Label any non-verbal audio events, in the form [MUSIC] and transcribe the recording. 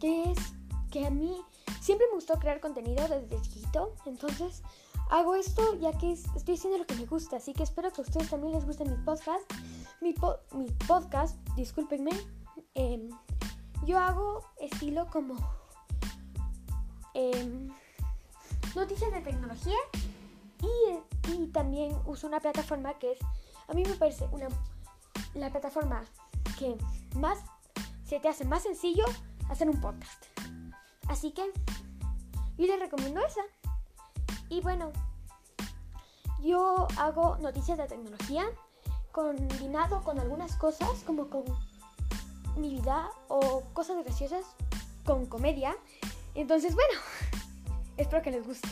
porque a mí siempre me gustó crear contenido desde chiquito. Entonces hago esto ya que estoy haciendo lo que me gusta. Así que espero que a ustedes también les gusten mis podcasts. Mi, mi podcast, discúlpenme. Em, yo hago estilo como em, noticias de tecnología y, y, también uso una plataforma que es, a mí me parece una, la plataforma que más se te hace más sencillo hacer un podcast. Así que yo les recomiendo esa. Y bueno, yo hago noticias de tecnología combinado con algunas cosas como con mi vida o cosas graciosas con comedia. Entonces, bueno, [LAUGHS] espero que les guste.